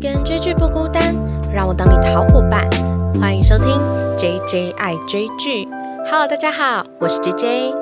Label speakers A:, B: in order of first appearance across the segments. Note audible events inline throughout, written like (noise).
A: 跟追剧不孤单，让我当你的好伙伴。欢迎收听 JJ 爱追剧。好大家好，我是 JJ。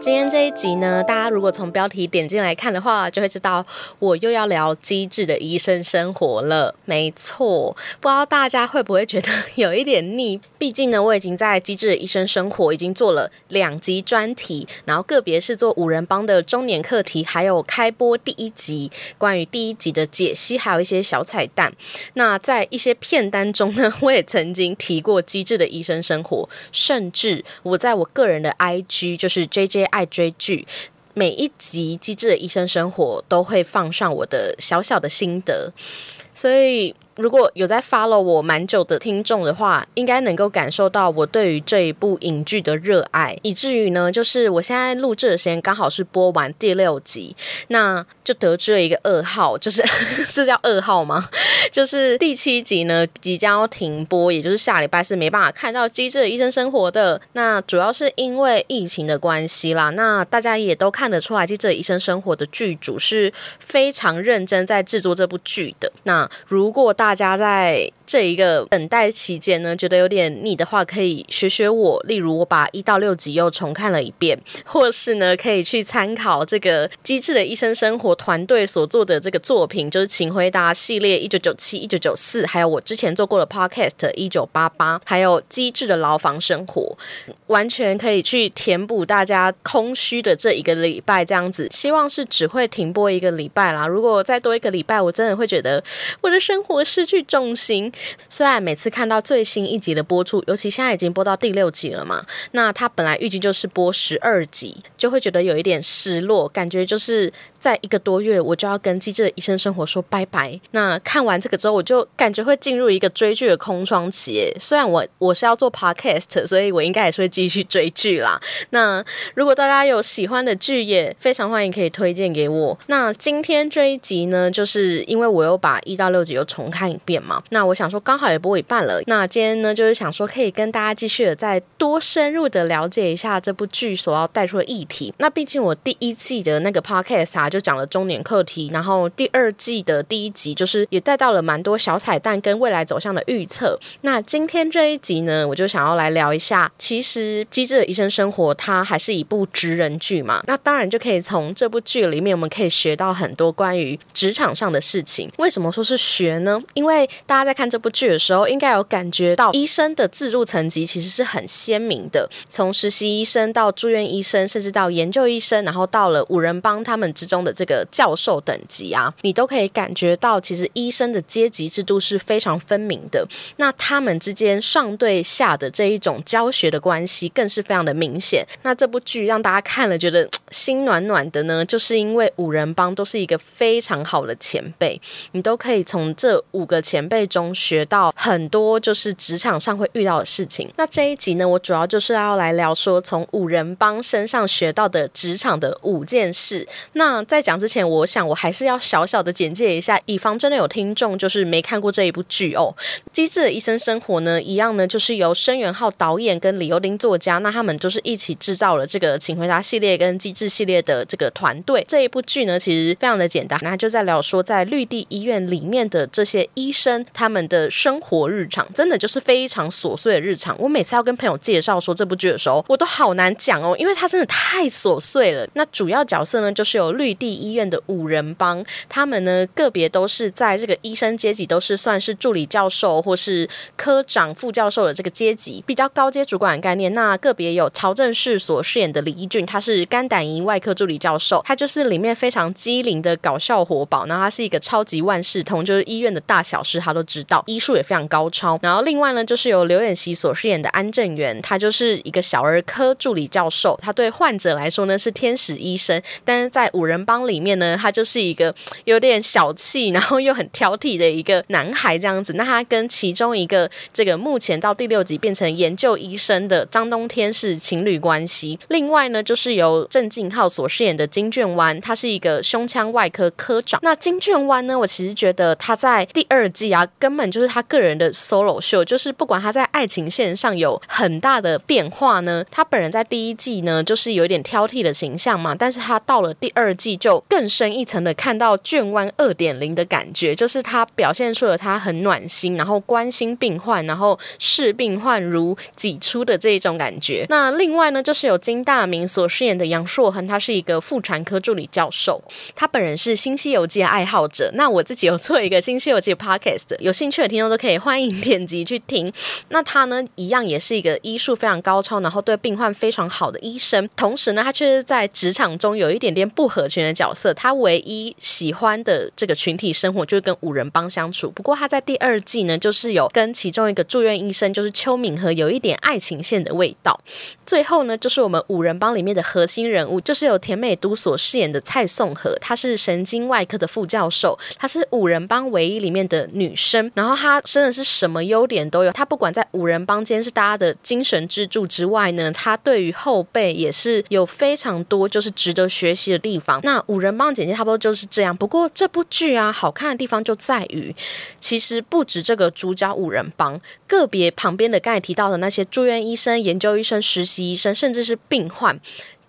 A: 今天这一集呢，大家如果从标题点进来看的话，就会知道我又要聊机智的医生生活了。没错，不知道大家会不会觉得有一点腻？毕竟呢，我已经在机智的医生生活已经做了两集专题，然后个别是做五人帮的中年课题，还有开播第一集关于第一集的解析，还有一些小彩蛋。那在一些片单中呢，我也曾经提过机智的医生生活，甚至我在我个人的 IG 就是 JJ。爱追剧，每一集《机智的医生生活》都会放上我的小小的心得，所以。如果有在 follow 我蛮久的听众的话，应该能够感受到我对于这一部影剧的热爱，以至于呢，就是我现在录制的时间刚好是播完第六集，那就得知了一个噩耗，就是 (laughs) 是叫噩耗吗？就是第七集呢即将要停播，也就是下礼拜是没办法看到《机智的医生生活》的。那主要是因为疫情的关系啦。那大家也都看得出来，《机智的医生生活》的剧组是非常认真在制作这部剧的。那如果大家在。这一个等待期间呢，觉得有点腻的话，可以学学我。例如，我把一到六集又重看了一遍，或是呢，可以去参考这个《机智的医生生活》团队所做的这个作品，就是《请回答》系列一九九七、一九九四，还有我之前做过的 Podcast 一九八八，还有《机智的牢房生活》，完全可以去填补大家空虚的这一个礼拜。这样子，希望是只会停播一个礼拜啦。如果再多一个礼拜，我真的会觉得我的生活失去重心。虽然每次看到最新一集的播出，尤其现在已经播到第六集了嘛，那他本来预计就是播十二集，就会觉得有一点失落，感觉就是。在一个多月，我就要跟机智的医生生活说拜拜。那看完这个之后，我就感觉会进入一个追剧的空窗期。虽然我我是要做 podcast，所以我应该也是会继续追剧啦。那如果大家有喜欢的剧，也非常欢迎可以推荐给我。那今天这一集呢，就是因为我又把一到六集又重看看一遍嘛。那我想说，刚好也播一半了。那今天呢，就是想说可以跟大家继续的再多深入的了解一下这部剧所要带出的议题。那毕竟我第一季的那个 podcast 啊。就讲了中年课题，然后第二季的第一集就是也带到了蛮多小彩蛋跟未来走向的预测。那今天这一集呢，我就想要来聊一下，其实《机智的医生生活》它还是一部职人剧嘛。那当然就可以从这部剧里面，我们可以学到很多关于职场上的事情。为什么说是学呢？因为大家在看这部剧的时候，应该有感觉到医生的自入层级其实是很鲜明的，从实习医生到住院医生，甚至到研究医生，然后到了五人帮他们之中。的这个教授等级啊，你都可以感觉到，其实医生的阶级制度是非常分明的。那他们之间上对下的这一种教学的关系，更是非常的明显。那这部剧让大家看了觉得心暖暖的呢，就是因为五人帮都是一个非常好的前辈，你都可以从这五五个前辈中学到很多，就是职场上会遇到的事情。那这一集呢，我主要就是要来聊说，从五人帮身上学到的职场的五件事。那在讲之前，我想我还是要小小的简介一下，以防真的有听众就是没看过这一部剧哦。机智的医生生活呢，一样呢，就是由申元浩导演跟李幼丁作家，那他们就是一起制造了这个请回答系列跟机智系列的这个团队。这一部剧呢，其实非常的简单，那就在聊说在绿地医院里面的这些医生他们的生活日常，真的就是非常琐碎的日常。我每次要跟朋友介绍说这部剧的时候，我都好难讲哦，因为它真的太琐碎了。那主要角色呢，就是有绿。地医院的五人帮，他们呢个别都是在这个医生阶级，都是算是助理教授或是科长、副教授的这个阶级，比较高阶主管概念。那个别有曹正奭所饰演的李义俊，他是肝胆胰外科助理教授，他就是里面非常机灵的搞笑活宝。然后他是一个超级万事通，就是医院的大小事他都知道，医术也非常高超。然后另外呢，就是由刘演熙所饰演的安正元，他就是一个小儿科助理教授，他对患者来说呢是天使医生，但是在五人。帮里面呢，他就是一个有点小气，然后又很挑剔的一个男孩这样子。那他跟其中一个这个目前到第六集变成研究医生的张冬天是情侣关系。另外呢，就是由郑敬浩所饰演的金卷湾，他是一个胸腔外科科长。那金卷湾呢，我其实觉得他在第二季啊，根本就是他个人的 solo 秀，就是不管他在爱情线上有很大的变化呢，他本人在第一季呢就是有点挑剔的形象嘛，但是他到了第二季就更深一层的看到卷湾二点零的感觉，就是他表现出了他很暖心，然后关心病患，然后视病患如己出的这一种感觉。那另外呢，就是有金大明所饰演的杨硕恒，他是一个妇产科助理教授，他本人是《新西游记》的爱好者。那我自己有做一个《新西游记》podcast，有兴趣的听众都可以欢迎点击去听。那他呢，一样也是一个医术非常高超，然后对病患非常好的医生。同时呢，他却是在职场中有一点点不合群的角色。他唯一喜欢的这个群体生活就是跟五人帮相处。不过他在第二季呢，就是有跟其中一个住院医生，就是邱敏和有一点爱情线的味道。最后呢，就是我们五人帮里面的核心人物，就是由田美都所饰演的蔡颂和，他是神经外科的副教授，他是五人帮唯一里面的女生。然后她真的是什么优点都有，她不管在五人帮间是大家的精神支柱之外呢，她对于后辈也是有非常多就是值得学习的地方。那五人帮简介差不多就是这样。不过这部剧啊，好看的地方就在于，其实不止这个主角五人帮，个别旁边的刚才提到的那些住院医生、研究医生、实习医生，甚至是病患。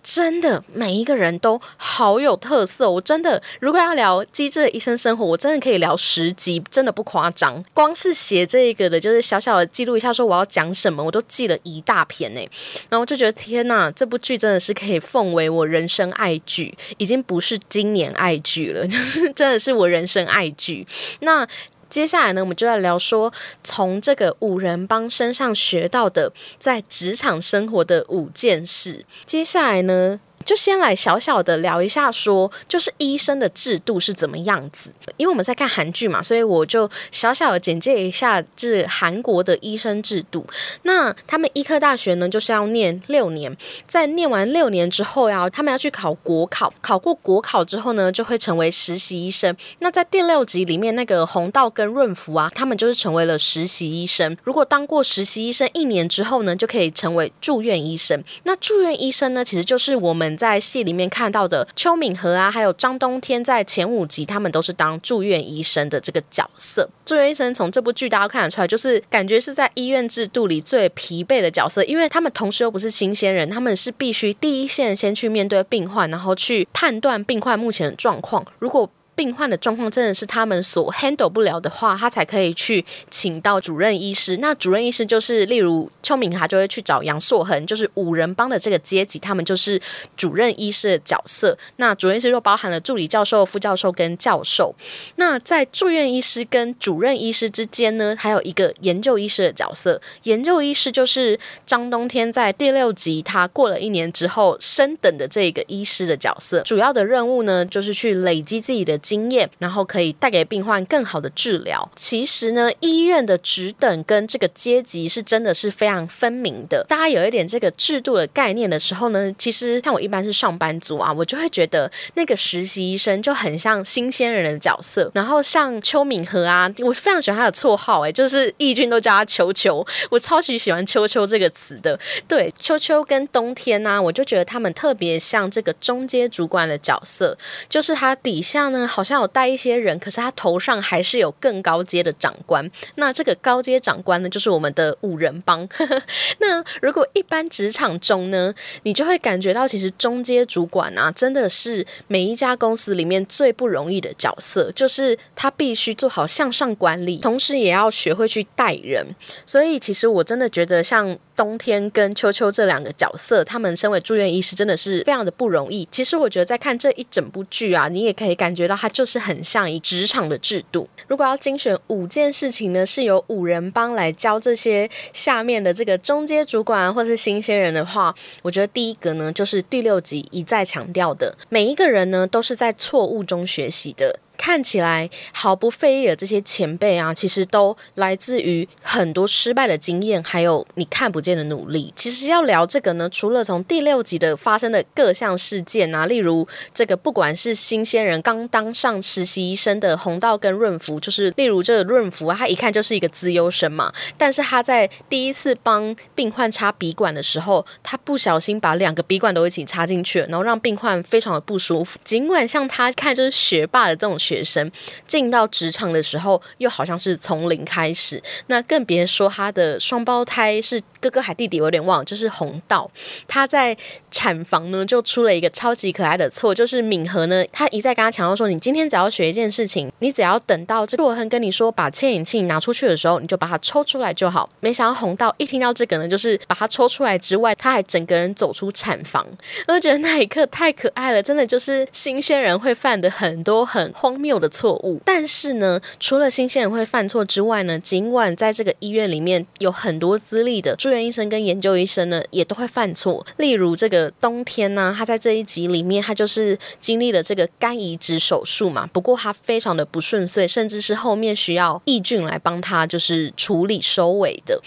A: 真的每一个人都好有特色，我真的如果要聊机智的医生生活，我真的可以聊十集，真的不夸张。光是写这个的，就是小小的记录一下，说我要讲什么，我都记了一大篇呢。然后就觉得天呐，这部剧真的是可以奉为我人生爱剧，已经不是今年爱剧了，就是真的是我人生爱剧。那。接下来呢，我们就要聊说从这个五人帮身上学到的在职场生活的五件事。接下来呢。就先来小小的聊一下，说就是医生的制度是怎么样子。因为我们在看韩剧嘛，所以我就小小的简介一下，就是韩国的医生制度。那他们医科大学呢，就是要念六年，在念完六年之后呀，他们要去考国考，考过国考之后呢，就会成为实习医生。那在第六集里面，那个红道跟润福啊，他们就是成为了实习医生。如果当过实习医生一年之后呢，就可以成为住院医生。那住院医生呢，其实就是我们。在戏里面看到的邱敏和啊，还有张冬天，在前五集他们都是当住院医生的这个角色。住院医生从这部剧大家看得出来，就是感觉是在医院制度里最疲惫的角色，因为他们同时又不是新鲜人，他们是必须第一线先去面对病患，然后去判断病患目前的状况。如果病患的状况真的是他们所 handle 不了的话，他才可以去请到主任医师。那主任医师就是，例如邱敏他就会去找杨硕恒，就是五人帮的这个阶级，他们就是主任医师的角色。那主任医师又包含了助理教授、副教授跟教授。那在住院医师跟主任医师之间呢，还有一个研究医师的角色。研究医师就是张冬天在第六集他过了一年之后升等的这个医师的角色。主要的任务呢，就是去累积自己的。经验，然后可以带给病患更好的治疗。其实呢，医院的职等跟这个阶级是真的是非常分明的。大家有一点这个制度的概念的时候呢，其实像我一般是上班族啊，我就会觉得那个实习医生就很像新鲜人的角色。然后像邱敏和啊，我非常喜欢他的绰号，哎，就是义军都叫他秋秋，我超级喜欢秋秋这个词的。对，秋秋跟冬天呢，我就觉得他们特别像这个中阶主管的角色，就是他底下呢。好像有带一些人，可是他头上还是有更高阶的长官。那这个高阶长官呢，就是我们的五人帮。(laughs) 那如果一般职场中呢，你就会感觉到，其实中阶主管啊，真的是每一家公司里面最不容易的角色，就是他必须做好向上管理，同时也要学会去带人。所以，其实我真的觉得像。冬天跟秋秋这两个角色，他们身为住院医师，真的是非常的不容易。其实我觉得在看这一整部剧啊，你也可以感觉到它就是很像一职场的制度。如果要精选五件事情呢，是由五人帮来教这些下面的这个中阶主管或是新鲜人的话，我觉得第一个呢，就是第六集一再强调的，每一个人呢都是在错误中学习的。看起来毫不费力的这些前辈啊，其实都来自于很多失败的经验，还有你看不见的努力。其实要聊这个呢，除了从第六集的发生的各项事件啊，例如这个不管是新鲜人刚当上实习医生的红道跟润福，就是例如这个润福啊，他一看就是一个资优生嘛，但是他在第一次帮病患插鼻管的时候，他不小心把两个鼻管都一起插进去，然后让病患非常的不舒服。尽管像他看就是学霸的这种。学生，进到职场的时候又好像是从零开始。那更别说他的双胞胎是哥哥还弟弟，有点忘了，就是红道。他在产房呢就出了一个超级可爱的错，就是敏和呢，他一再跟他强调说，你今天只要学一件事情，你只要等到这洛亨跟你说把牵引器拿出去的时候，你就把它抽出来就好。没想到红道一听到这个呢，就是把它抽出来之外，他还整个人走出产房。我觉得那一刻太可爱了，真的就是新鲜人会犯的很多很荒荒谬的错误。但是呢，除了新鲜人会犯错之外呢，尽管在这个医院里面有很多资历的住院医生跟研究医生呢，也都会犯错。例如这个冬天呢，他在这一集里面，他就是经历了这个肝移植手术嘛，不过他非常的不顺遂，甚至是后面需要义俊来帮他就是处理收尾的。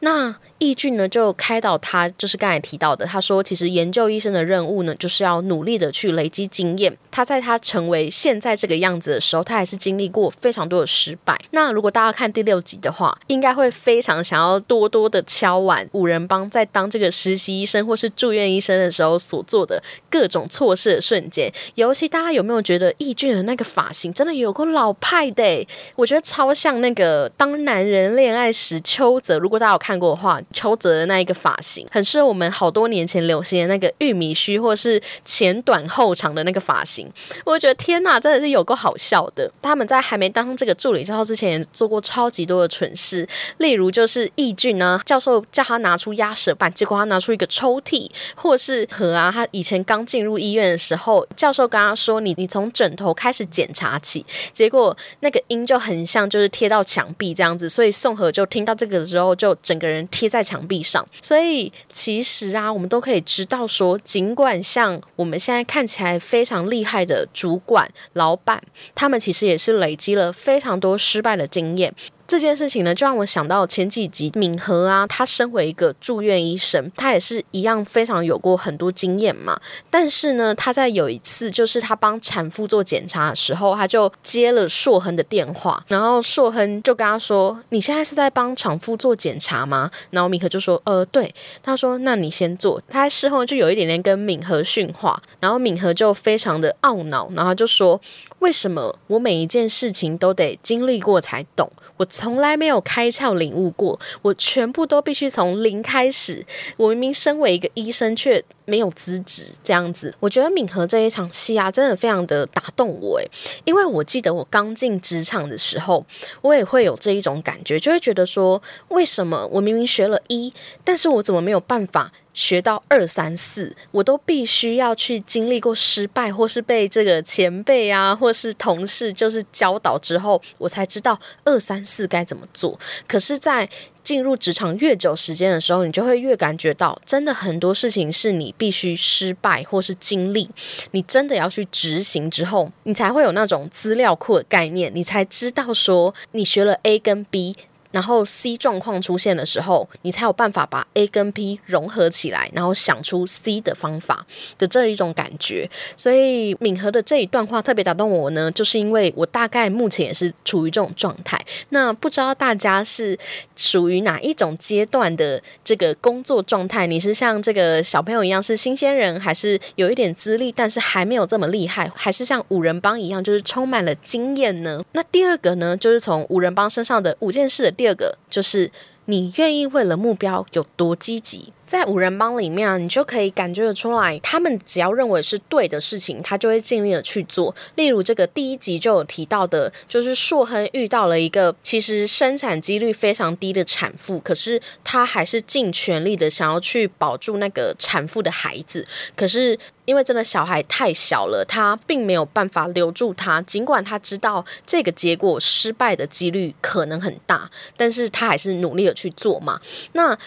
A: 那易俊呢，就开导他，就是刚才提到的，他说，其实研究医生的任务呢，就是要努力的去累积经验。他在他成为现在这个样子的时候，他还是经历过非常多的失败。那如果大家看第六集的话，应该会非常想要多多的敲碗五人帮在当这个实习医生或是住院医生的时候所做的各种错事的瞬间。尤其大家有没有觉得易俊的那个发型真的有个老派的？我觉得超像那个当男人恋爱时邱泽。如果大家有看看过的话。邱泽的那一个发型，很适合我们好多年前流行的那个玉米须，或是前短后长的那个发型。我觉得天哪，真的是有够好笑的。他们在还没当这个助理教授之前，做过超级多的蠢事，例如就是易俊呢，教授叫他拿出压舌板，结果他拿出一个抽屉，或是和啊，他以前刚进入医院的时候，教授跟他说：“你你从枕头开始检查起。”结果那个音就很像，就是贴到墙壁这样子，所以宋和就听到这个的时候，就整个人贴。在墙壁上，所以其实啊，我们都可以知道说，尽管像我们现在看起来非常厉害的主管、老板，他们其实也是累积了非常多失败的经验。这件事情呢，就让我想到前几集敏和啊，他身为一个住院医生，他也是一样非常有过很多经验嘛。但是呢，他在有一次就是他帮产妇做检查的时候，他就接了硕亨的电话，然后硕亨就跟他说：“你现在是在帮产妇做检查吗？”然后敏和就说：“呃，对。”他说：“那你先做。”他事后就有一点点跟敏和训话，然后敏和就非常的懊恼，然后就说。为什么我每一件事情都得经历过才懂？我从来没有开窍领悟过，我全部都必须从零开始。我明明身为一个医生，却没有资质，这样子。我觉得敏和这一场戏啊，真的非常的打动我诶，因为我记得我刚进职场的时候，我也会有这一种感觉，就会觉得说，为什么我明明学了医，但是我怎么没有办法？学到二三四，我都必须要去经历过失败，或是被这个前辈啊，或是同事就是教导之后，我才知道二三四该怎么做。可是，在进入职场越久时间的时候，你就会越感觉到，真的很多事情是你必须失败或是经历，你真的要去执行之后，你才会有那种资料库的概念，你才知道说你学了 A 跟 B。然后 C 状况出现的时候，你才有办法把 A 跟 P 融合起来，然后想出 C 的方法的这一种感觉。所以敏和的这一段话特别打动我呢，就是因为我大概目前也是处于这种状态。那不知道大家是属于哪一种阶段的这个工作状态？你是像这个小朋友一样是新鲜人，还是有一点资历但是还没有这么厉害，还是像五人帮一样就是充满了经验呢？那第二个呢，就是从五人帮身上的五件事。第二个就是你愿意为了目标有多积极。在五人帮里面啊，你就可以感觉得出来，他们只要认为是对的事情，他就会尽力的去做。例如这个第一集就有提到的，就是硕亨遇到了一个其实生产几率非常低的产妇，可是他还是尽全力的想要去保住那个产妇的孩子。可是因为真的小孩太小了，他并没有办法留住他。尽管他知道这个结果失败的几率可能很大，但是他还是努力的去做嘛。那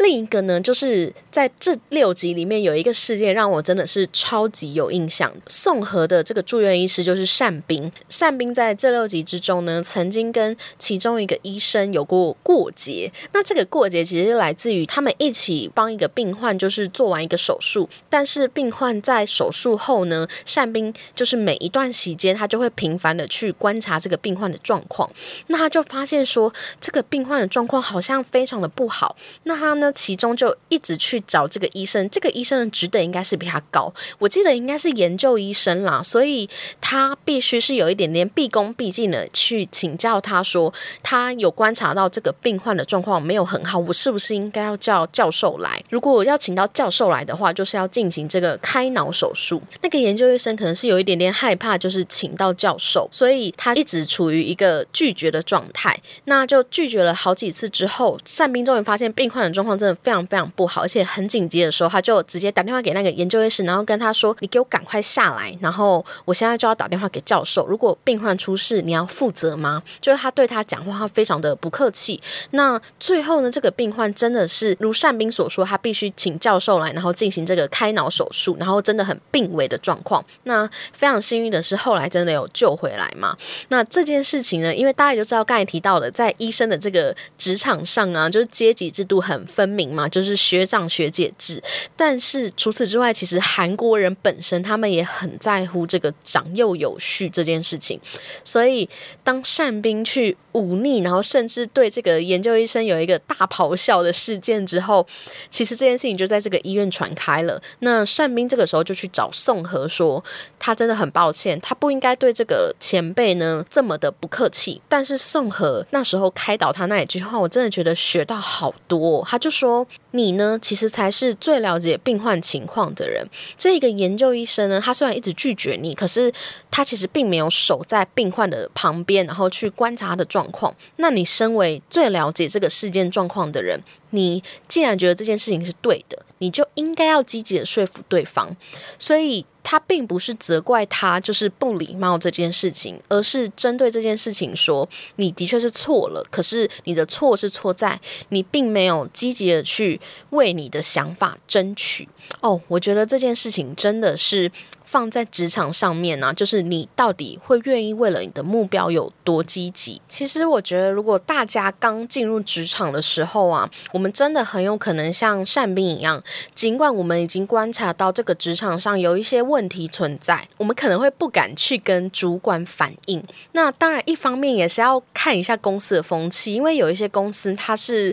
A: 另一个呢，就是在这六集里面有一个事件让我真的是超级有印象。宋和的这个住院医师就是单兵，单兵在这六集之中呢，曾经跟其中一个医生有过过节。那这个过节其实来自于他们一起帮一个病患，就是做完一个手术。但是病患在手术后呢，单兵就是每一段时间他就会频繁的去观察这个病患的状况。那他就发现说，这个病患的状况好像非常的不好。那他呢？其中就一直去找这个医生，这个医生的职等应该是比他高，我记得应该是研究医生啦，所以他必须是有一点点毕恭毕敬的去请教他说，他有观察到这个病患的状况没有很好，我是不是应该要叫教授来？如果要请到教授来的话，就是要进行这个开脑手术。那个研究医生可能是有一点点害怕，就是请到教授，所以他一直处于一个拒绝的状态。那就拒绝了好几次之后，善斌终于发现病患的状况真的非常非常不好，而且很紧急的时候，他就直接打电话给那个研究医师，然后跟他说：“你给我赶快下来，然后我现在就要打电话给教授。如果病患出事，你要负责吗？”就是他对他讲话，他非常的不客气。那最后呢，这个病患真的是如善斌所说，他必须请教授来，然后进行这个开脑手术，然后真的很病危的状况。那非常幸运的是，后来真的有救回来嘛。那这件事情呢，因为大家就知道刚才提到的，在医生的这个职场上啊，就是阶级制度很分明嘛，就是学长学姐制。但是除此之外，其实韩国人本身他们也很在乎这个长幼有序这件事情。所以当善兵去忤逆，然后甚至对这个研究医生有一个大咆哮的事件之后，其实这件事情就在这个医院传开了。那善兵这个时候就去找宋和说，他真的很抱歉，他不应该对这个前辈呢这么的不客气。但是宋和那时候开导他那一句话，我真的觉得学到好多。他就说：“你呢，其实才是最了解病患情况的人。这个研究医生呢，他虽然一直拒绝你，可是他其实并没有守在病患的旁边，然后去观察他的状况。那你身为最了解这个事件状况的人，你既然觉得这件事情是对的，你就应该要积极的说服对方。所以。”他并不是责怪他就是不礼貌这件事情，而是针对这件事情说，你的确是错了，可是你的错是错在你并没有积极的去为你的想法争取。哦，我觉得这件事情真的是。放在职场上面呢，就是你到底会愿意为了你的目标有多积极？其实我觉得，如果大家刚进入职场的时候啊，我们真的很有可能像善兵一样，尽管我们已经观察到这个职场上有一些问题存在，我们可能会不敢去跟主管反映。那当然，一方面也是要看一下公司的风气，因为有一些公司它是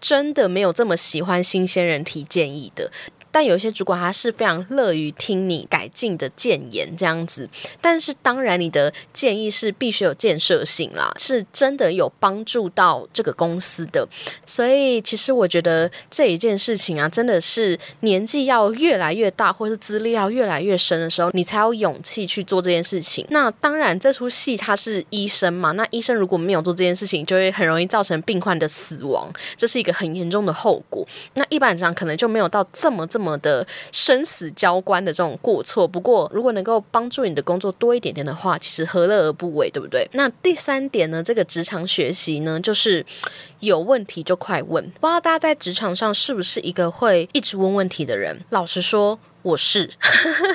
A: 真的没有这么喜欢新鲜人提建议的。但有一些主管他是非常乐于听你改进的建言，这样子。但是当然，你的建议是必须有建设性啦，是真的有帮助到这个公司的。所以，其实我觉得这一件事情啊，真的是年纪要越来越大，或是资历要越来越深的时候，你才有勇气去做这件事情。那当然，这出戏他是医生嘛，那医生如果没有做这件事情，就会很容易造成病患的死亡，这是一个很严重的后果。那一般上可能就没有到这么这么。么的生死交关的这种过错，不过如果能够帮助你的工作多一点点的话，其实何乐而不为，对不对？那第三点呢，这个职场学习呢，就是有问题就快问。不知道大家在职场上是不是一个会一直问问题的人？老实说。我是，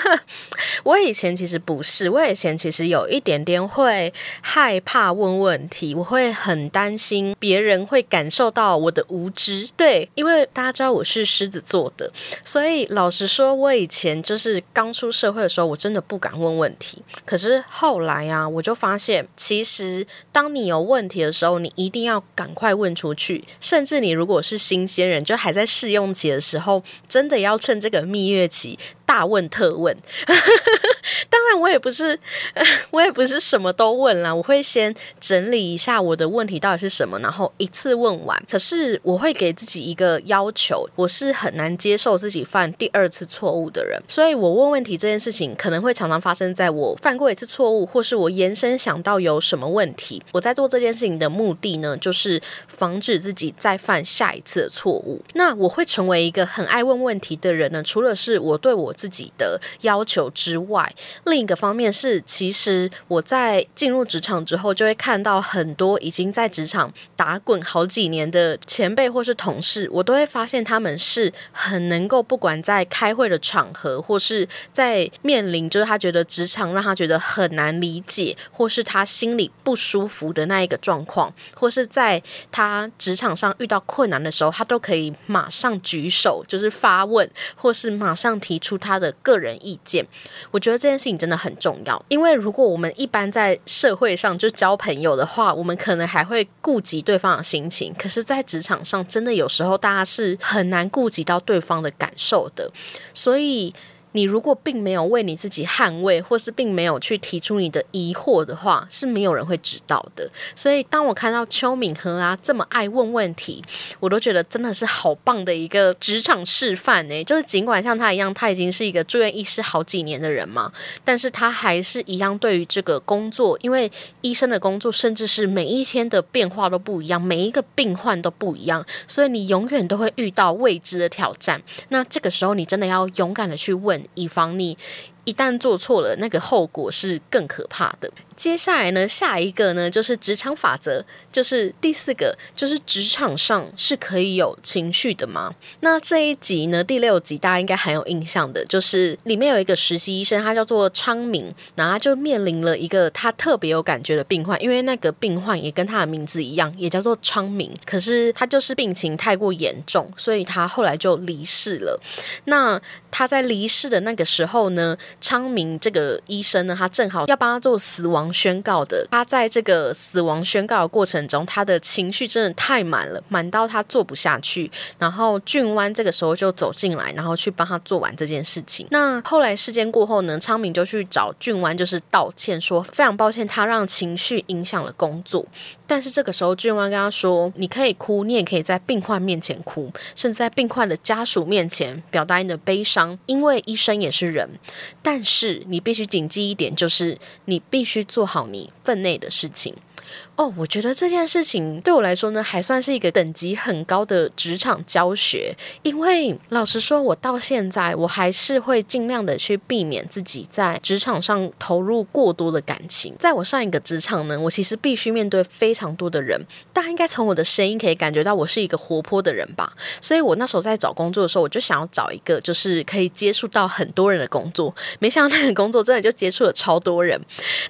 A: (laughs) 我以前其实不是，我以前其实有一点点会害怕问问题，我会很担心别人会感受到我的无知。对，因为大家知道我是狮子座的，所以老实说，我以前就是刚出社会的时候，我真的不敢问问题。可是后来啊，我就发现，其实当你有问题的时候，你一定要赶快问出去。甚至你如果是新鲜人，就还在试用期的时候，真的要趁这个蜜月期。大问特问，(laughs) 当然也不是，(laughs) 我也不是什么都问啦。我会先整理一下我的问题到底是什么，然后一次问完。可是我会给自己一个要求，我是很难接受自己犯第二次错误的人。所以我问问题这件事情，可能会常常发生在我犯过一次错误，或是我延伸想到有什么问题。我在做这件事情的目的呢，就是防止自己再犯下一次的错误。那我会成为一个很爱问问题的人呢，除了是我对我。自己的要求之外，另一个方方面是，其实我在进入职场之后，就会看到很多已经在职场打滚好几年的前辈或是同事，我都会发现他们是很能够，不管在开会的场合，或是在面临就是他觉得职场让他觉得很难理解，或是他心里不舒服的那一个状况，或是在他职场上遇到困难的时候，他都可以马上举手，就是发问，或是马上提出。他的个人意见，我觉得这件事情真的很很重要。因为如果我们一般在社会上就交朋友的话，我们可能还会顾及对方的心情，可是，在职场上，真的有时候大家是很难顾及到对方的感受的，所以。你如果并没有为你自己捍卫，或是并没有去提出你的疑惑的话，是没有人会知道的。所以，当我看到邱敏和啊这么爱问问题，我都觉得真的是好棒的一个职场示范呢。就是尽管像他一样，他已经是一个住院医师好几年的人嘛，但是他还是一样对于这个工作，因为医生的工作甚至是每一天的变化都不一样，每一个病患都不一样，所以你永远都会遇到未知的挑战。那这个时候，你真的要勇敢的去问。以防你一旦做错了，那个后果是更可怕的。接下来呢，下一个呢就是职场法则，就是第四个，就是职场上是可以有情绪的吗？那这一集呢，第六集大家应该很有印象的，就是里面有一个实习医生，他叫做昌明，然后他就面临了一个他特别有感觉的病患，因为那个病患也跟他的名字一样，也叫做昌明，可是他就是病情太过严重，所以他后来就离世了。那他在离世的那个时候呢，昌明这个医生呢，他正好要帮他做死亡。宣告的，他在这个死亡宣告的过程中，他的情绪真的太满了，满到他做不下去。然后俊湾这个时候就走进来，然后去帮他做完这件事情。那后来事件过后呢，昌明就去找俊湾，就是道歉，说非常抱歉，他让情绪影响了工作。但是这个时候，俊湾跟他说：“你可以哭，你也可以在病患面前哭，甚至在病患的家属面前表达你的悲伤，因为医生也是人。但是你必须谨记一点，就是你必须做好你分内的事情。”哦，我觉得这件事情对我来说呢，还算是一个等级很高的职场教学。因为老实说，我到现在我还是会尽量的去避免自己在职场上投入过多的感情。在我上一个职场呢，我其实必须面对非常多的人，大家应该从我的声音可以感觉到我是一个活泼的人吧。所以我那时候在找工作的时候，我就想要找一个就是可以接触到很多人的工作。没想到那个工作真的就接触了超多人，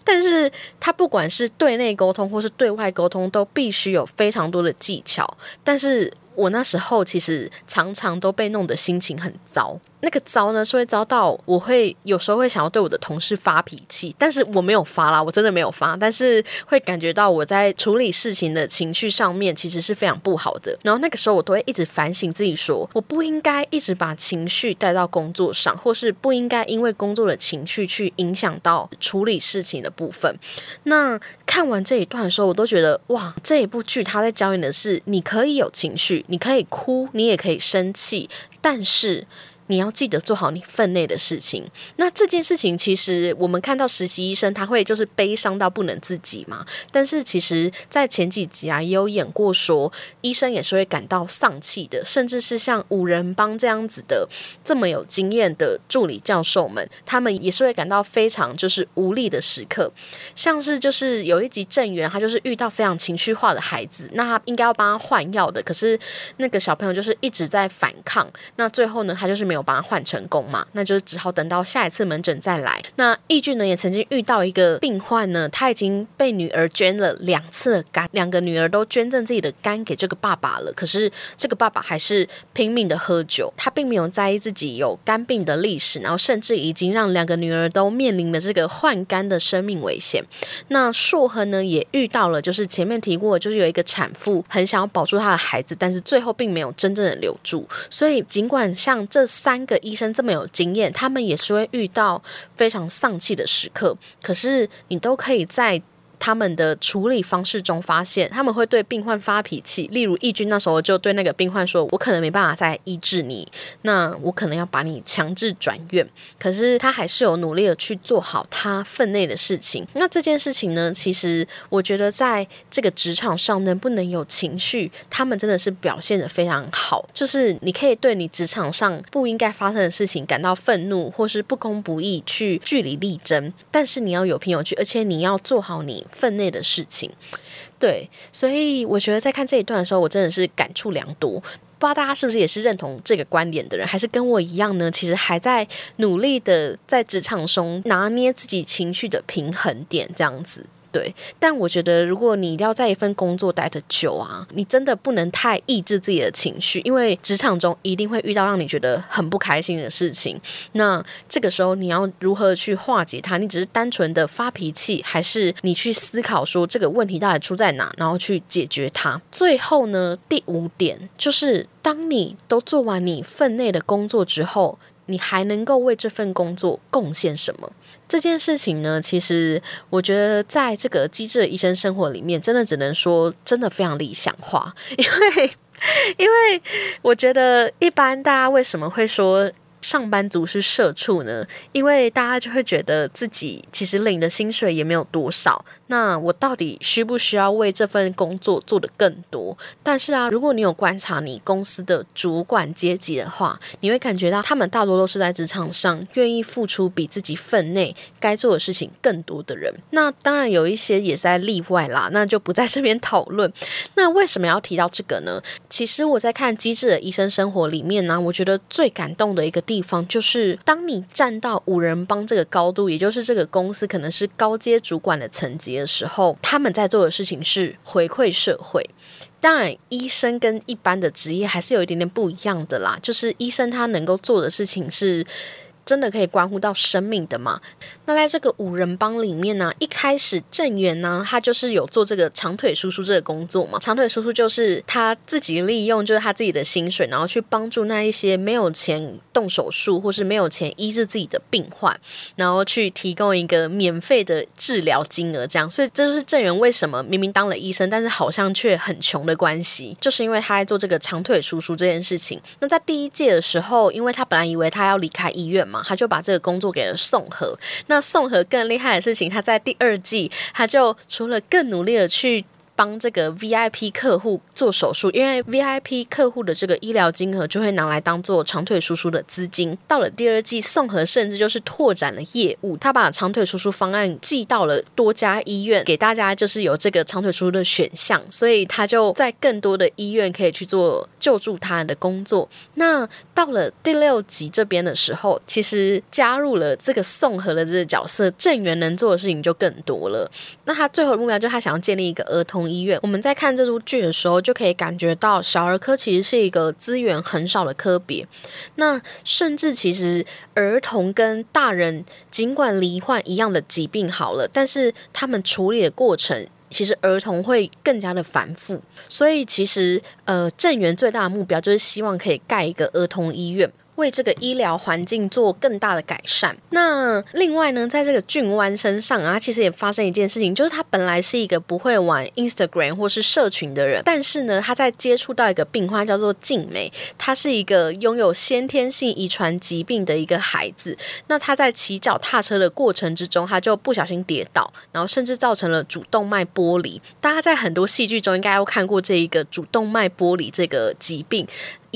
A: 但是他不管是对内沟通或是对外沟通都必须有非常多的技巧，但是我那时候其实常常都被弄得心情很糟。那个糟呢，是会糟到我会有时候会想要对我的同事发脾气，但是我没有发啦，我真的没有发，但是会感觉到我在处理事情的情绪上面其实是非常不好的。然后那个时候我都会一直反省自己，说我不应该一直把情绪带到工作上，或是不应该因为工作的情绪去影响到处理事情的部分。那看完这一段的时候，我都觉得哇，这一部剧他在教你的是，你可以有情绪，你可以哭，你也可以生气，但是。你要记得做好你分内的事情。那这件事情，其实我们看到实习医生他会就是悲伤到不能自己嘛。但是其实，在前几集啊，也有演过说，医生也是会感到丧气的，甚至是像五人帮这样子的这么有经验的助理教授们，他们也是会感到非常就是无力的时刻。像是就是有一集正源，他就是遇到非常情绪化的孩子，那他应该要帮他换药的，可是那个小朋友就是一直在反抗，那最后呢，他就是没有。有把它换成功嘛？那就是只好等到下一次门诊再来。那义俊呢，也曾经遇到一个病患呢，他已经被女儿捐了两次的肝，两个女儿都捐赠自己的肝给这个爸爸了。可是这个爸爸还是拼命的喝酒，他并没有在意自己有肝病的历史，然后甚至已经让两个女儿都面临了这个换肝的生命危险。那硕亨呢，也遇到了，就是前面提过，就是有一个产妇很想要保住她的孩子，但是最后并没有真正的留住。所以尽管像这。三三个医生这么有经验，他们也是会遇到非常丧气的时刻，可是你都可以在。他们的处理方式中发现，他们会对病患发脾气。例如，义军那时候就对那个病患说：“我可能没办法再医治你，那我可能要把你强制转院。”可是他还是有努力的去做好他分内的事情。那这件事情呢，其实我觉得在这个职场上能不能有情绪，他们真的是表现的非常好。就是你可以对你职场上不应该发生的事情感到愤怒，或是不公不义去据理力争，但是你要有凭有据，而且你要做好你。分内的事情，对，所以我觉得在看这一段的时候，我真的是感触良多。不知道大家是不是也是认同这个观点的人，还是跟我一样呢？其实还在努力的在职场中拿捏自己情绪的平衡点，这样子。对。但我觉得，如果你要在一份工作待的久啊，你真的不能太抑制自己的情绪，因为职场中一定会遇到让你觉得很不开心的事情。那这个时候你要如何去化解它？你只是单纯的发脾气，还是你去思考说这个问题到底出在哪，然后去解决它？最后呢，第五点就是，当你都做完你分内的工作之后。你还能够为这份工作贡献什么？这件事情呢，其实我觉得在这个机智的医生生活里面，真的只能说真的非常理想化，因为因为我觉得一般大家为什么会说？上班族是社畜呢，因为大家就会觉得自己其实领的薪水也没有多少，那我到底需不需要为这份工作做的更多？但是啊，如果你有观察你公司的主管阶级的话，你会感觉到他们大多都是在职场上愿意付出比自己分内该做的事情更多的人。那当然有一些也在例外啦，那就不在这边讨论。那为什么要提到这个呢？其实我在看《机智的医生生活》里面呢，我觉得最感动的一个。地方就是，当你站到五人帮这个高度，也就是这个公司可能是高阶主管的层级的时候，他们在做的事情是回馈社会。当然，医生跟一般的职业还是有一点点不一样的啦。就是医生他能够做的事情是。真的可以关乎到生命的吗？那在这个五人帮里面呢，一开始郑源呢，他就是有做这个长腿叔叔这个工作嘛。长腿叔叔就是他自己利用，就是他自己的薪水，然后去帮助那一些没有钱动手术或是没有钱医治自己的病患，然后去提供一个免费的治疗金额，这样。所以这就是郑源为什么明明当了医生，但是好像却很穷的关系，就是因为他在做这个长腿叔叔这件事情。那在第一届的时候，因为他本来以为他要离开医院嘛。他就把这个工作给了宋和。那宋和更厉害的事情，他在第二季，他就除了更努力的去。帮这个 VIP 客户做手术，因为 VIP 客户的这个医疗金额就会拿来当做长腿叔叔的资金。到了第二季，宋和甚至就是拓展了业务，他把长腿叔叔方案寄到了多家医院，给大家就是有这个长腿叔叔的选项，所以他就在更多的医院可以去做救助他人的工作。那到了第六集这边的时候，其实加入了这个宋和的这个角色，郑源能做的事情就更多了。那他最后的目标就是他想要建立一个儿童。医院，我们在看这出剧的时候，就可以感觉到小儿科其实是一个资源很少的科别。那甚至其实儿童跟大人尽管罹患一样的疾病好了，但是他们处理的过程，其实儿童会更加的繁复。所以其实呃，正源最大的目标就是希望可以盖一个儿童医院。为这个医疗环境做更大的改善。那另外呢，在这个俊湾身上啊，其实也发生一件事情，就是他本来是一个不会玩 Instagram 或是社群的人，但是呢，他在接触到一个病患叫做静美，他是一个拥有先天性遗传疾病的一个孩子。那他在骑脚踏车的过程之中，他就不小心跌倒，然后甚至造成了主动脉剥离。大家在很多戏剧中应该都看过这一个主动脉剥离这个疾病。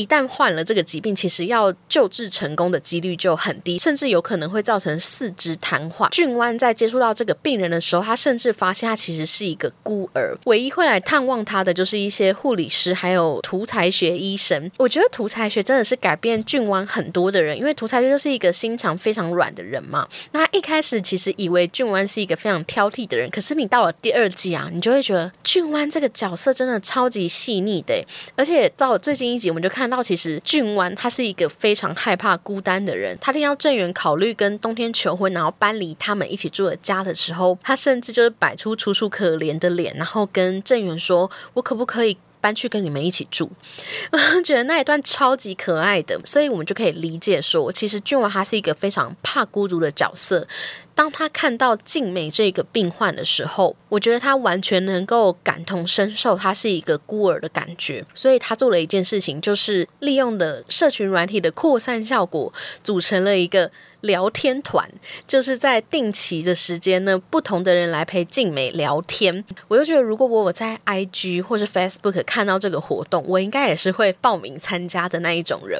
A: 一旦患了这个疾病，其实要救治成功的几率就很低，甚至有可能会造成四肢瘫痪。俊湾在接触到这个病人的时候，他甚至发现他其实是一个孤儿，唯一会来探望他的就是一些护理师，还有图才学医生。我觉得图才学真的是改变俊湾很多的人，因为图才学就是一个心肠非常软的人嘛。那一开始其实以为俊湾是一个非常挑剔的人，可是你到了第二季啊，你就会觉得俊湾这个角色真的超级细腻的，而且到最近一集我们就看。到其实俊湾他是一个非常害怕孤单的人，他听到郑源考虑跟冬天求婚，然后搬离他们一起住的家的时候，他甚至就是摆出楚楚可怜的脸，然后跟郑源说：“我可不可以？”搬去跟你们一起住，我觉得那一段超级可爱的，所以我们就可以理解说，其实俊王他是一个非常怕孤独的角色。当他看到静美这个病患的时候，我觉得他完全能够感同身受，他是一个孤儿的感觉。所以他做了一件事情，就是利用的社群软体的扩散效果，组成了一个。聊天团就是在定期的时间呢，不同的人来陪静美聊天。我就觉得，如果我我在 IG 或是 Facebook 看到这个活动，我应该也是会报名参加的那一种人。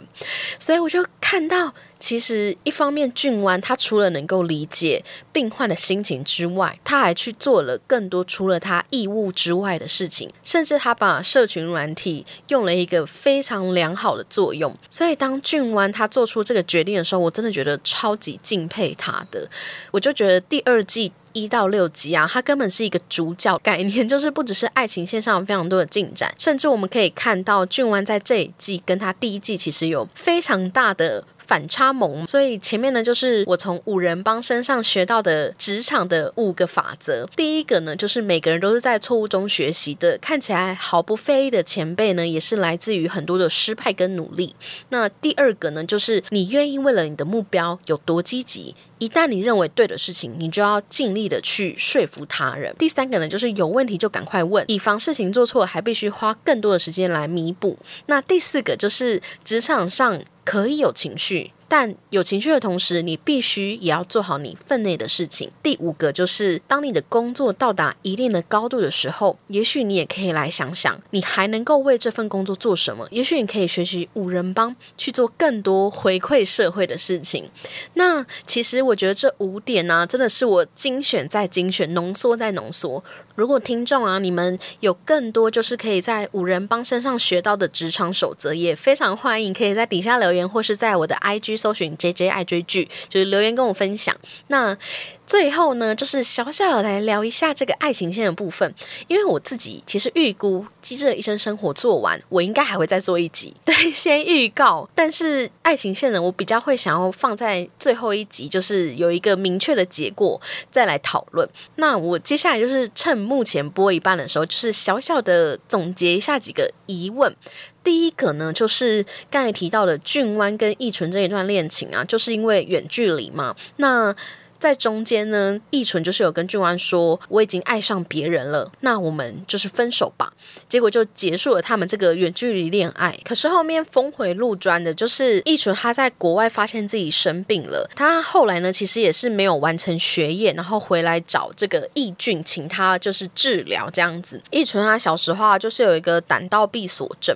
A: 所以我就看到其实一方面俊湾他除了能够理解病患的心情之外，他还去做了更多除了他义务之外的事情，甚至他把社群软体用了一个非常良好的作用。所以当俊湾他做出这个决定的时候，我真的觉得超级敬佩他的。我就觉得第二季。一到六集啊，它根本是一个主角概念，就是不只是爱情线上有非常多的进展，甚至我们可以看到俊湾在这一季跟他第一季其实有非常大的反差萌。所以前面呢，就是我从五人帮身上学到的职场的五个法则。第一个呢，就是每个人都是在错误中学习的，看起来毫不费力的前辈呢，也是来自于很多的失败跟努力。那第二个呢，就是你愿意为了你的目标有多积极。一旦你认为对的事情，你就要尽力的去说服他人。第三个呢，就是有问题就赶快问，以防事情做错，还必须花更多的时间来弥补。那第四个就是职场上可以有情绪。但有情绪的同时，你必须也要做好你分内的事情。第五个就是，当你的工作到达一定的高度的时候，也许你也可以来想想，你还能够为这份工作做什么。也许你可以学习五人帮去做更多回馈社会的事情。那其实我觉得这五点呢，真的是我精选再精选，浓缩再浓缩。如果听众啊，你们有更多就是可以在五人帮身上学到的职场守则，也非常欢迎可以在底下留言，或是在我的 IG 搜寻 JJ 爱追剧，就是留言跟我分享。那。最后呢，就是小小来聊一下这个爱情线的部分，因为我自己其实预估《机智的一生生活》做完，我应该还会再做一集，(laughs) 对，先预告。但是爱情线呢，我比较会想要放在最后一集，就是有一个明确的结果再来讨论。那我接下来就是趁目前播一半的时候，就是小小的总结一下几个疑问。第一个呢，就是刚才提到的俊湾跟易纯这一段恋情啊，就是因为远距离嘛，那。在中间呢，易纯就是有跟俊湾说，我已经爱上别人了，那我们就是分手吧。结果就结束了他们这个远距离恋爱。可是后面峰回路转的，就是易纯他在国外发现自己生病了，他后来呢其实也是没有完成学业，然后回来找这个易俊，请他就是治疗这样子。易纯他小时候啊就是有一个胆道闭锁症，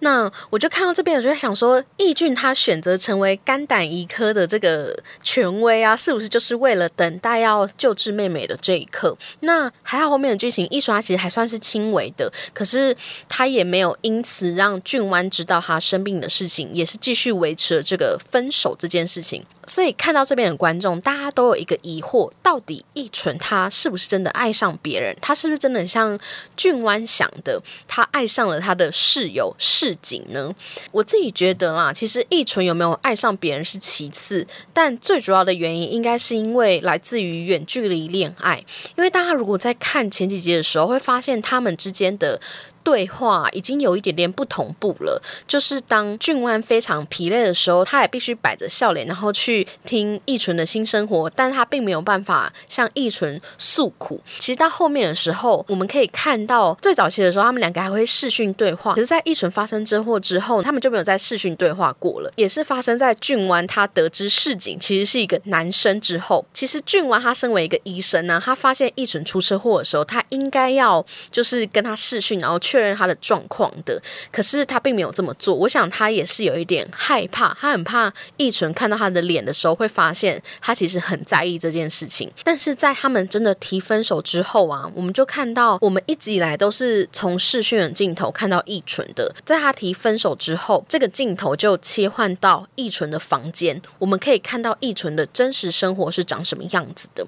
A: 那我就看到这边，我就在想说，易俊他选择成为肝胆胰科的这个权威啊，是不是就是？为了等待要救治妹妹的这一刻，那还好后面的剧情，一刷其实还算是轻微的，可是他也没有因此让俊湾知道他生病的事情，也是继续维持了这个分手这件事情。所以看到这边的观众，大家都有一个疑惑：到底易纯他是不是真的爱上别人？他是不是真的像俊湾想的，他爱上了他的室友市井呢？我自己觉得啦，其实易纯有没有爱上别人是其次，但最主要的原因应该是因因为来自于远距离恋爱。因为大家如果在看前几集的时候，会发现他们之间的。对话已经有一点点不同步了。就是当俊湾非常疲累的时候，他也必须摆着笑脸，然后去听易纯的新生活，但他并没有办法向易纯诉苦。其实到后面的时候，我们可以看到最早期的时候，他们两个还会视讯对话。可是，在易纯发生车祸之后，他们就没有在视讯对话过了。也是发生在俊湾他得知市井其实是一个男生之后。其实俊湾他身为一个医生呢，他发现易纯出车祸的时候，他应该要就是跟他视讯，然后去。确认他的状况的，可是他并没有这么做。我想他也是有一点害怕，他很怕易纯看到他的脸的时候，会发现他其实很在意这件事情。但是在他们真的提分手之后啊，我们就看到我们一直以来都是从视讯的镜头看到易纯的。在他提分手之后，这个镜头就切换到易纯的房间，我们可以看到易纯的真实生活是长什么样子的。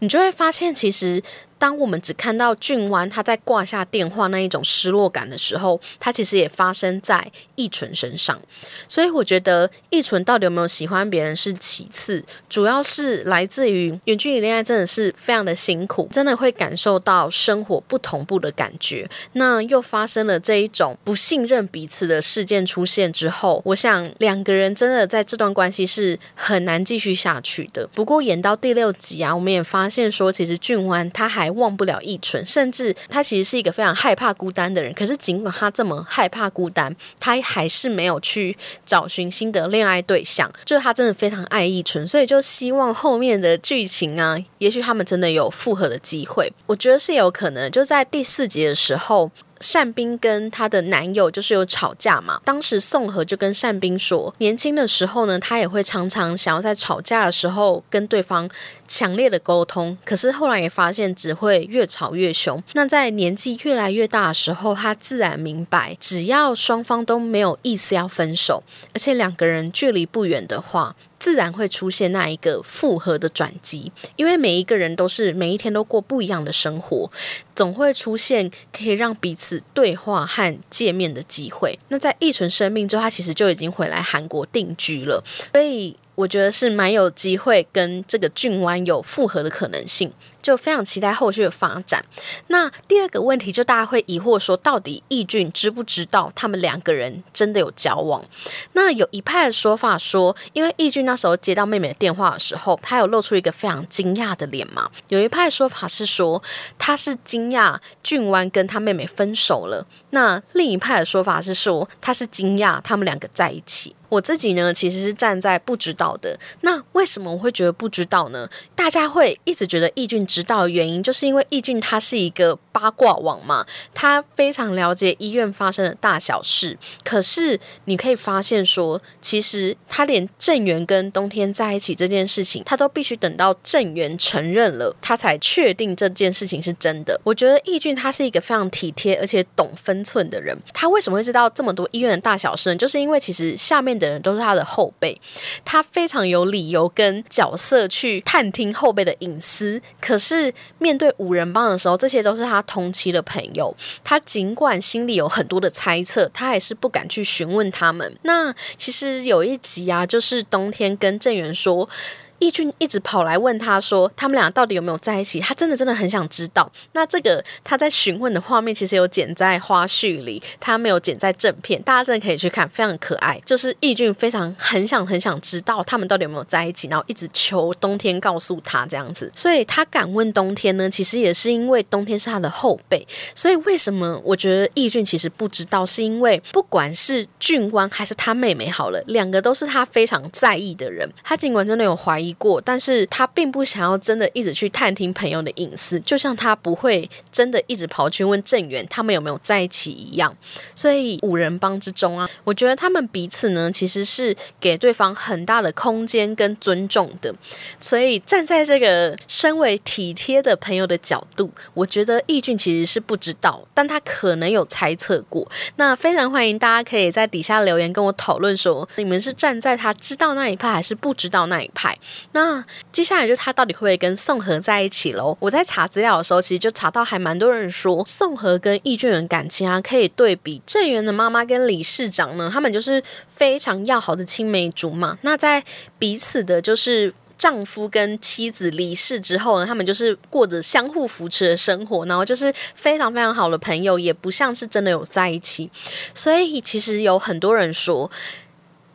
A: 你就会发现，其实。当我们只看到俊湾他在挂下电话那一种失落感的时候，他其实也发生在易纯身上。所以我觉得易纯到底有没有喜欢别人是其次，主要是来自于远距离恋爱真的是非常的辛苦，真的会感受到生活不同步的感觉。那又发生了这一种不信任彼此的事件出现之后，我想两个人真的在这段关系是很难继续下去的。不过演到第六集啊，我们也发现说，其实俊湾他还忘不了易纯，甚至他其实是一个非常害怕孤单的人。可是尽管他这么害怕孤单，他还是没有去找寻新的恋爱对象。就是他真的非常爱易纯，所以就希望后面的剧情啊，也许他们真的有复合的机会。我觉得是有可能。就在第四集的时候。单冰跟她的男友就是有吵架嘛，当时宋和就跟单冰说，年轻的时候呢，他也会常常想要在吵架的时候跟对方强烈的沟通，可是后来也发现只会越吵越凶。那在年纪越来越大的时候，他自然明白，只要双方都没有意思要分手，而且两个人距离不远的话。自然会出现那一个复合的转机，因为每一个人都是每一天都过不一样的生活，总会出现可以让彼此对话和见面的机会。那在易存生命之后，他其实就已经回来韩国定居了，所以我觉得是蛮有机会跟这个俊湾有复合的可能性。就非常期待后续的发展。那第二个问题，就大家会疑惑说，到底义俊知不知道他们两个人真的有交往？那有一派的说法说，因为义俊那时候接到妹妹的电话的时候，他有露出一个非常惊讶的脸嘛。有一派说法是说，他是惊讶俊湾跟他妹妹分手了。那另一派的说法是说，他是惊讶他们两个在一起。我自己呢，其实是站在不知道的。那为什么我会觉得不知道呢？大家会一直觉得易俊知道的原因，就是因为易俊他是一个八卦王嘛，他非常了解医院发生的大小事。可是你可以发现说，其实他连郑源跟冬天在一起这件事情，他都必须等到郑源承认了，他才确定这件事情是真的。我觉得义俊他是一个非常体贴而且懂分寸的人。他为什么会知道这么多医院的大小事呢？就是因为其实下面。的人都是他的后辈，他非常有理由跟角色去探听后辈的隐私。可是面对五人帮的时候，这些都是他同期的朋友，他尽管心里有很多的猜测，他还是不敢去询问他们。那其实有一集啊，就是冬天跟郑源说。义俊一直跑来问他说：“他们俩到底有没有在一起？”他真的真的很想知道。那这个他在询问的画面其实有剪在花絮里，他没有剪在正片，大家真的可以去看，非常可爱。就是义俊非常很想很想知道他们到底有没有在一起，然后一直求冬天告诉他这样子。所以他敢问冬天呢，其实也是因为冬天是他的后辈。所以为什么我觉得义俊其实不知道，是因为不管是俊光还是他妹妹，好了，两个都是他非常在意的人。他尽管真的有怀疑。过，但是他并不想要真的一直去探听朋友的隐私，就像他不会真的一直跑去问郑源他们有没有在一起一样。所以五人帮之中啊，我觉得他们彼此呢其实是给对方很大的空间跟尊重的。所以站在这个身为体贴的朋友的角度，我觉得义俊其实是不知道，但他可能有猜测过。那非常欢迎大家可以在底下留言跟我讨论，说你们是站在他知道那一派，还是不知道那一派？那接下来就他到底会不会跟宋和在一起喽？我在查资料的时候，其实就查到还蛮多人说宋和跟易俊的感情啊，可以对比郑源的妈妈跟理事长呢，他们就是非常要好的青梅竹马。那在彼此的就是丈夫跟妻子离世之后呢，他们就是过着相互扶持的生活，然后就是非常非常好的朋友，也不像是真的有在一起。所以其实有很多人说。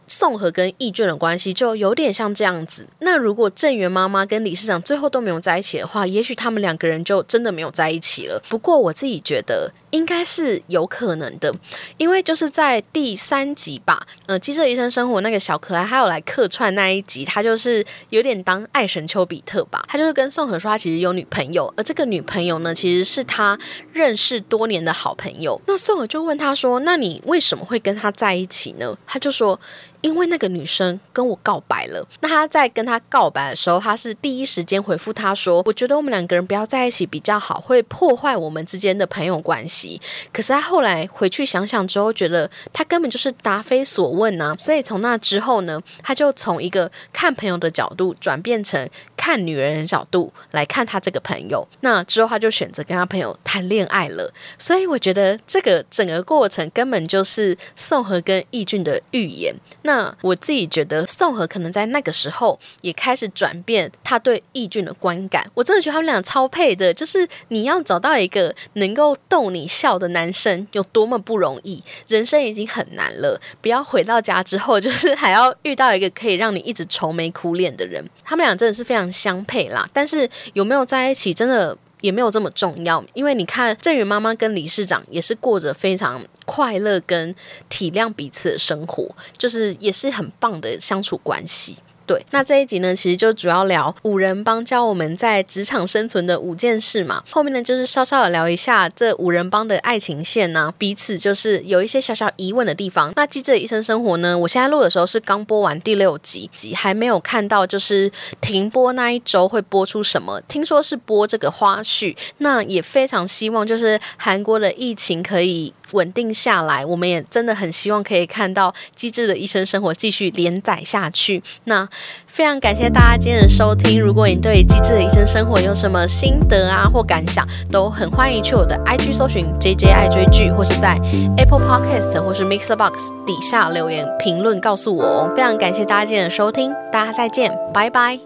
A: 宋和跟义俊的关系就有点像这样子。那如果郑源妈妈跟理事长最后都没有在一起的话，也许他们两个人就真的没有在一起了。不过我自己觉得。应该是有可能的，因为就是在第三集吧，呃，《机智医生生活》那个小可爱，还有来客串那一集，他就是有点当爱神丘比特吧。他就是跟宋和说，他其实有女朋友，而这个女朋友呢，其实是他认识多年的好朋友。那宋和就问他说：“那你为什么会跟他在一起呢？”他就说：“因为那个女生跟我告白了。”那他在跟他告白的时候，他是第一时间回复他说：“我觉得我们两个人不要在一起比较好，会破坏我们之间的朋友关系。”可是他后来回去想想之后，觉得他根本就是答非所问呐。所以从那之后呢，他就从一个看朋友的角度转变成看女人的角度来看他这个朋友。那之后他就选择跟他朋友谈恋爱了。所以我觉得这个整个过程根本就是宋和跟义俊的预言。那我自己觉得宋和可能在那个时候也开始转变他对义俊的观感。我真的觉得他们俩超配的，就是你要找到一个能够逗你笑的男生有多么不容易，人生已经很难了，不要回到家之后就是还要遇到一个可以让你一直愁眉苦脸的人。他们俩真的是非常相配啦，但是有没有在一起真的也没有这么重要，因为你看郑宇妈妈跟理事长也是过着非常快乐跟体谅彼此的生活，就是也是很棒的相处关系。对，那这一集呢，其实就主要聊五人帮教我们在职场生存的五件事嘛。后面呢，就是稍稍的聊一下这五人帮的爱情线呢，彼此就是有一些小小疑问的地方。那《机智的医生生活》呢，我现在录的时候是刚播完第六集，集还没有看到就是停播那一周会播出什么。听说是播这个花絮，那也非常希望就是韩国的疫情可以。稳定下来，我们也真的很希望可以看到《机智的医生生活》继续连载下去。那非常感谢大家今天的收听。如果你对《机智的医生生活》有什么心得啊或感想，都很欢迎去我的 IG 搜寻 JJ 爱追剧，或是在 Apple Podcast 或是 Mixbox 底下留言评论告诉我哦。非常感谢大家今天的收听，大家再见，拜拜。